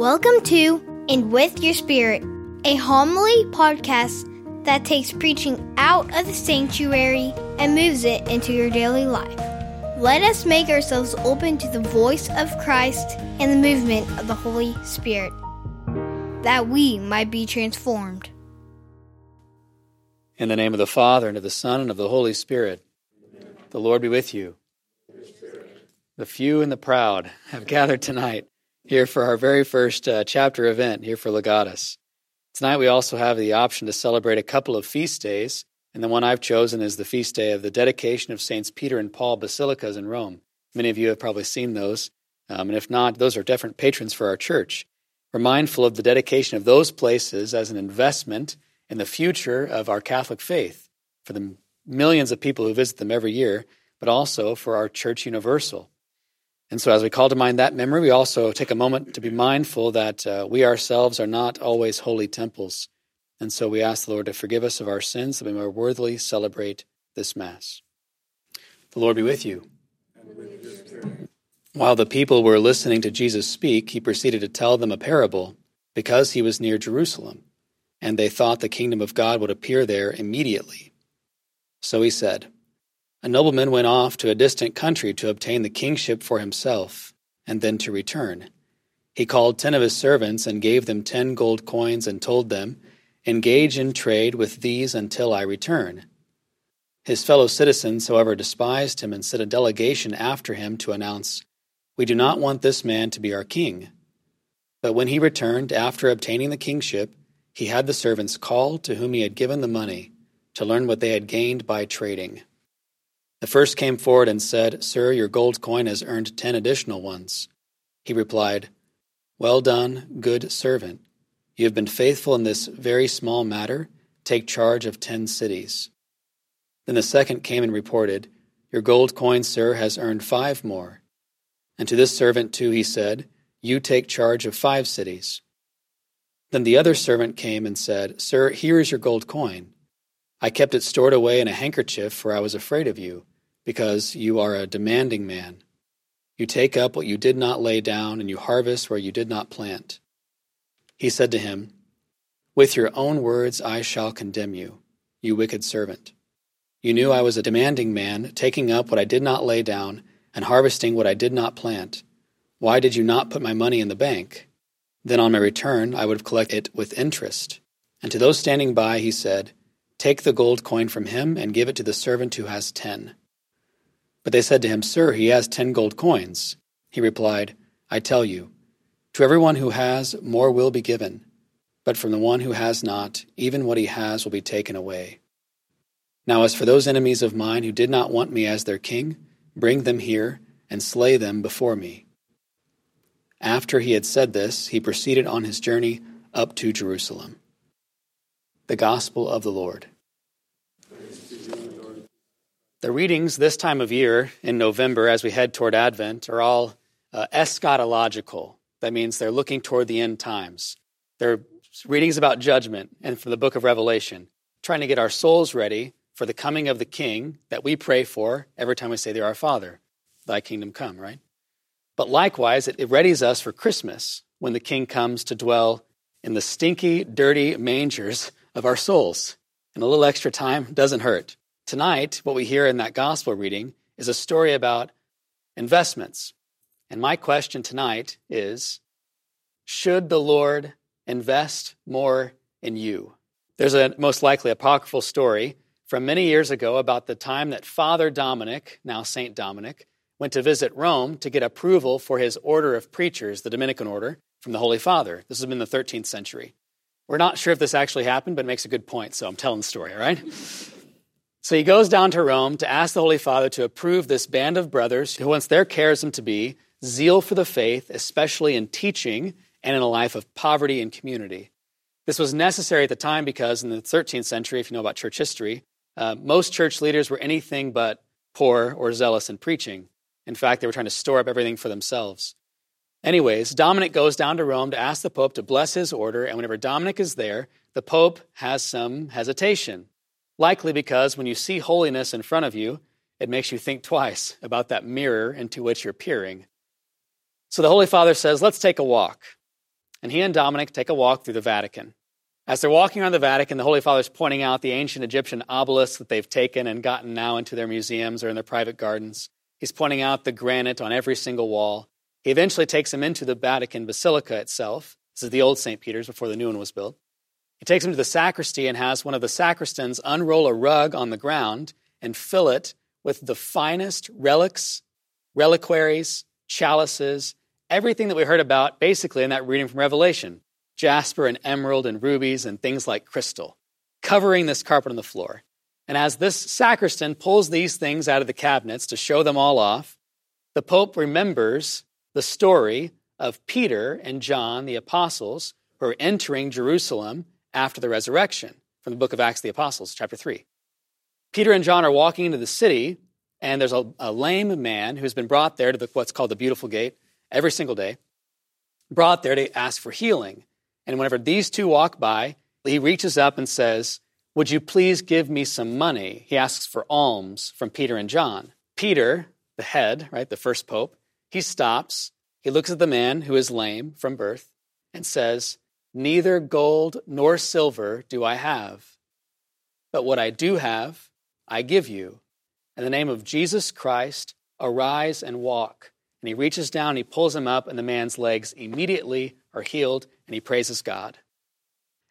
Welcome to And With Your Spirit, a homily podcast that takes preaching out of the sanctuary and moves it into your daily life. Let us make ourselves open to the voice of Christ and the movement of the Holy Spirit, that we might be transformed. In the name of the Father, and of the Son, and of the Holy Spirit, the Lord be with you. The few and the proud have gathered tonight here for our very first uh, chapter event here for Legatus. Tonight we also have the option to celebrate a couple of feast days, and the one I've chosen is the feast day of the dedication of Saints Peter and Paul basilicas in Rome. Many of you have probably seen those, um, and if not, those are different patrons for our church. We're mindful of the dedication of those places as an investment in the future of our Catholic faith for the millions of people who visit them every year, but also for our church universal. And so, as we call to mind that memory, we also take a moment to be mindful that uh, we ourselves are not always holy temples. And so, we ask the Lord to forgive us of our sins that we may worthily celebrate this Mass. The Lord be with you. While the people were listening to Jesus speak, he proceeded to tell them a parable because he was near Jerusalem, and they thought the kingdom of God would appear there immediately. So he said, a nobleman went off to a distant country to obtain the kingship for himself, and then to return. He called ten of his servants and gave them ten gold coins and told them, Engage in trade with these until I return. His fellow citizens, however, despised him and sent a delegation after him to announce, We do not want this man to be our king. But when he returned after obtaining the kingship, he had the servants called to whom he had given the money to learn what they had gained by trading. The first came forward and said, Sir, your gold coin has earned ten additional ones. He replied, Well done, good servant. You have been faithful in this very small matter. Take charge of ten cities. Then the second came and reported, Your gold coin, sir, has earned five more. And to this servant too he said, You take charge of five cities. Then the other servant came and said, Sir, here is your gold coin. I kept it stored away in a handkerchief, for I was afraid of you because you are a demanding man. You take up what you did not lay down, and you harvest where you did not plant. He said to him, With your own words I shall condemn you, you wicked servant. You knew I was a demanding man, taking up what I did not lay down, and harvesting what I did not plant. Why did you not put my money in the bank? Then on my return I would have collected it with interest. And to those standing by he said, Take the gold coin from him and give it to the servant who has ten. But they said to him, Sir, he has ten gold coins. He replied, I tell you, to everyone who has, more will be given, but from the one who has not, even what he has will be taken away. Now, as for those enemies of mine who did not want me as their king, bring them here and slay them before me. After he had said this, he proceeded on his journey up to Jerusalem. The Gospel of the Lord. The readings this time of year in November, as we head toward Advent, are all uh, eschatological. That means they're looking toward the end times. They're readings about judgment and from the book of Revelation, trying to get our souls ready for the coming of the King that we pray for every time we say, They're our Father, Thy kingdom come, right? But likewise, it, it readies us for Christmas when the King comes to dwell in the stinky, dirty mangers of our souls. And a little extra time doesn't hurt. Tonight, what we hear in that gospel reading is a story about investments. And my question tonight is Should the Lord invest more in you? There's a most likely apocryphal story from many years ago about the time that Father Dominic, now Saint Dominic, went to visit Rome to get approval for his order of preachers, the Dominican order, from the Holy Father. This has been the 13th century. We're not sure if this actually happened, but it makes a good point, so I'm telling the story, all right? So he goes down to Rome to ask the Holy Father to approve this band of brothers who wants their charism to be zeal for the faith, especially in teaching and in a life of poverty and community. This was necessary at the time because in the 13th century, if you know about church history, uh, most church leaders were anything but poor or zealous in preaching. In fact, they were trying to store up everything for themselves. Anyways, Dominic goes down to Rome to ask the Pope to bless his order, and whenever Dominic is there, the Pope has some hesitation likely because when you see holiness in front of you, it makes you think twice about that mirror into which you're peering. So the Holy Father says, Let's take a walk. and he and Dominic take a walk through the Vatican. As they're walking around the Vatican, the Holy Father is pointing out the ancient Egyptian obelisks that they've taken and gotten now into their museums or in their private gardens. He's pointing out the granite on every single wall. He eventually takes him into the Vatican Basilica itself. This is the old St. Peter's before the new one was built. He takes him to the sacristy and has one of the sacristans unroll a rug on the ground and fill it with the finest relics, reliquaries, chalices, everything that we heard about basically in that reading from Revelation jasper and emerald and rubies and things like crystal, covering this carpet on the floor. And as this sacristan pulls these things out of the cabinets to show them all off, the Pope remembers the story of Peter and John, the apostles, who are entering Jerusalem after the resurrection from the book of Acts of the Apostles, chapter 3. Peter and John are walking into the city, and there's a, a lame man who's been brought there to the, what's called the Beautiful Gate every single day, brought there to ask for healing. And whenever these two walk by, he reaches up and says, Would you please give me some money? He asks for alms from Peter and John. Peter, the head, right, the first pope, he stops. He looks at the man who is lame from birth and says, Neither gold nor silver do I have, but what I do have, I give you. In the name of Jesus Christ, arise and walk. And he reaches down, he pulls him up, and the man's legs immediately are healed, and he praises God.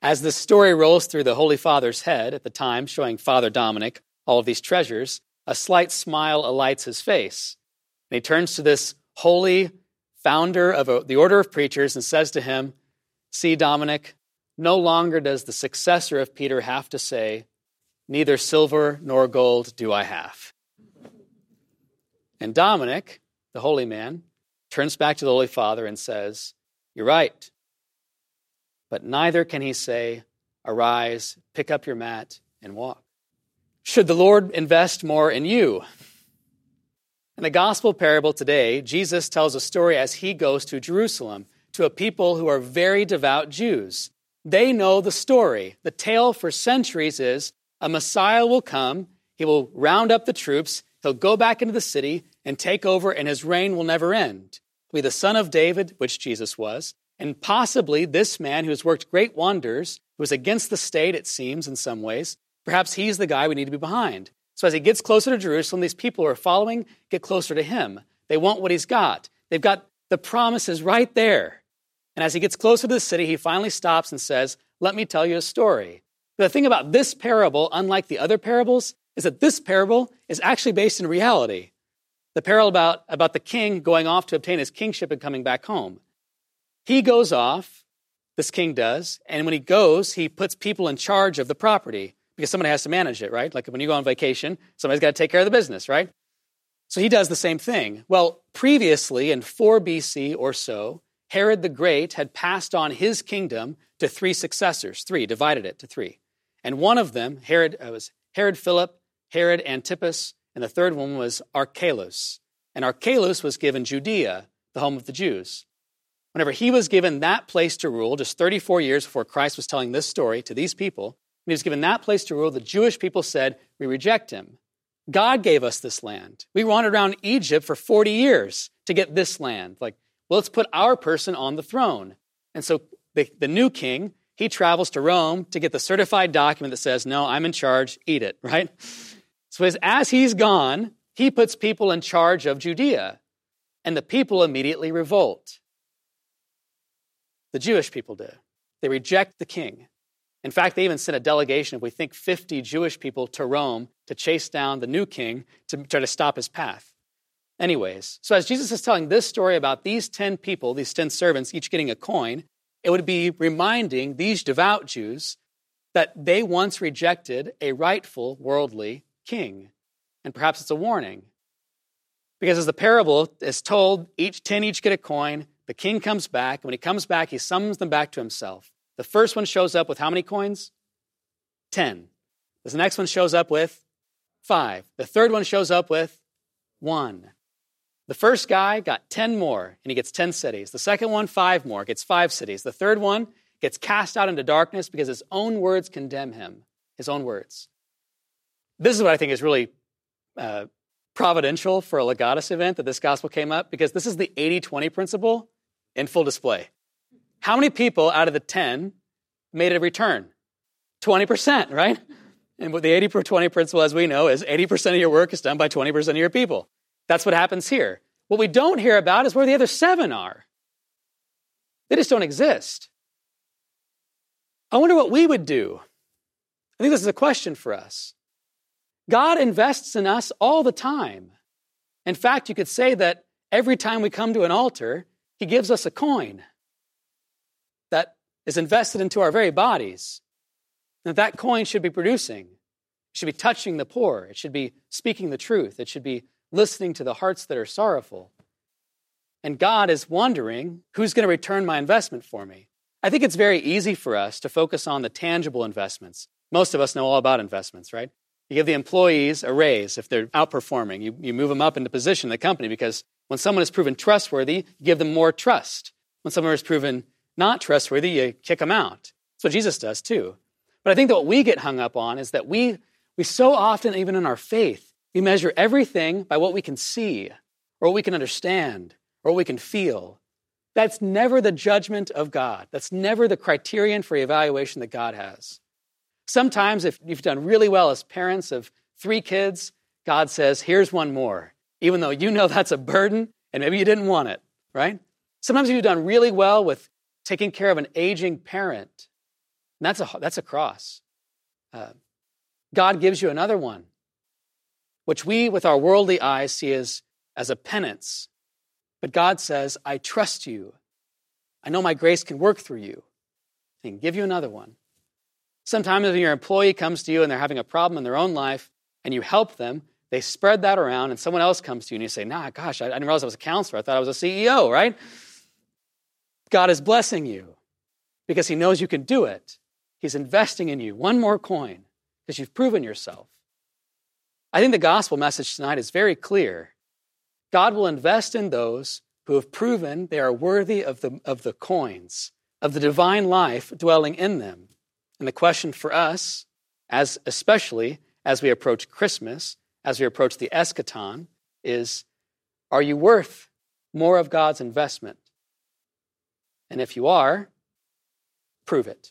As this story rolls through the Holy Father's head at the time, showing Father Dominic all of these treasures, a slight smile alights his face. And he turns to this holy founder of the order of preachers and says to him, See, Dominic, no longer does the successor of Peter have to say, Neither silver nor gold do I have. And Dominic, the holy man, turns back to the Holy Father and says, You're right. But neither can he say, Arise, pick up your mat, and walk. Should the Lord invest more in you? In the gospel parable today, Jesus tells a story as he goes to Jerusalem to a people who are very devout Jews. They know the story. The tale for centuries is a Messiah will come, he will round up the troops, he'll go back into the city, and take over, and his reign will never end. He'll be the son of David, which Jesus was, and possibly this man who has worked great wonders, who is against the state, it seems, in some ways, perhaps he's the guy we need to be behind. So as he gets closer to Jerusalem, these people who are following get closer to him. They want what he's got. They've got the promises right there. And as he gets closer to the city, he finally stops and says, Let me tell you a story. The thing about this parable, unlike the other parables, is that this parable is actually based in reality the parable about, about the king going off to obtain his kingship and coming back home. He goes off, this king does, and when he goes, he puts people in charge of the property because somebody has to manage it, right? Like when you go on vacation, somebody's got to take care of the business, right? So he does the same thing. Well, previously in 4 BC or so, Herod the Great had passed on his kingdom to three successors, three, divided it to three. And one of them, Herod, uh, was Herod Philip, Herod Antipas, and the third one was Archelaus. And Archelaus was given Judea, the home of the Jews. Whenever he was given that place to rule, just 34 years before Christ was telling this story to these people, when he was given that place to rule, the Jewish people said, We reject him. God gave us this land. We wandered around Egypt for 40 years to get this land. Like, well, let's put our person on the throne. And so the, the new king, he travels to Rome to get the certified document that says, No, I'm in charge, eat it, right? So as, as he's gone, he puts people in charge of Judea, and the people immediately revolt. The Jewish people do. They reject the king. In fact, they even sent a delegation of, we think, 50 Jewish people to Rome to chase down the new king to try to stop his path. Anyways, so as Jesus is telling this story about these 10 people, these 10 servants, each getting a coin, it would be reminding these devout Jews that they once rejected a rightful worldly king. And perhaps it's a warning. Because as the parable is told, each ten each get a coin, the king comes back, and when he comes back, he summons them back to himself. The first one shows up with how many coins? Ten. The next one shows up with five. The third one shows up with one. The first guy got 10 more, and he gets 10 cities. The second one, five more, gets five cities. The third one gets cast out into darkness because his own words condemn him. His own words. This is what I think is really uh, providential for a Legatus event that this gospel came up because this is the 80 20 principle in full display. How many people out of the 10 made a return? 20%, right? And what the 80 per 20 principle, as we know, is 80% of your work is done by 20% of your people. That's what happens here. What we don't hear about is where the other seven are. They just don't exist. I wonder what we would do. I think this is a question for us. God invests in us all the time. In fact, you could say that every time we come to an altar, He gives us a coin that is invested into our very bodies. And that coin should be producing. It should be touching the poor. It should be speaking the truth. It should be listening to the hearts that are sorrowful. And God is wondering who's going to return my investment for me. I think it's very easy for us to focus on the tangible investments. Most of us know all about investments, right? You give the employees a raise if they're outperforming. You, you move them up into position in the company because when someone is proven trustworthy, you give them more trust. When someone is proven not trustworthy, you kick them out. That's what Jesus does too. But I think that what we get hung up on is that we, we so often, even in our faith, we measure everything by what we can see or what we can understand or what we can feel. That's never the judgment of God. That's never the criterion for evaluation that God has. Sometimes, if you've done really well as parents of three kids, God says, Here's one more, even though you know that's a burden and maybe you didn't want it, right? Sometimes you've done really well with taking care of an aging parent, and that's a, that's a cross. Uh, God gives you another one, which we, with our worldly eyes, see as, as a penance but God says, I trust you. I know my grace can work through you. Can give you another one. Sometimes when your employee comes to you and they're having a problem in their own life and you help them, they spread that around and someone else comes to you and you say, nah, gosh, I didn't realize I was a counselor. I thought I was a CEO, right? God is blessing you because he knows you can do it. He's investing in you. One more coin because you've proven yourself. I think the gospel message tonight is very clear. God will invest in those who have proven they are worthy of the, of the coins, of the divine life dwelling in them. And the question for us, as especially as we approach Christmas, as we approach the eschaton, is are you worth more of God's investment? And if you are, prove it.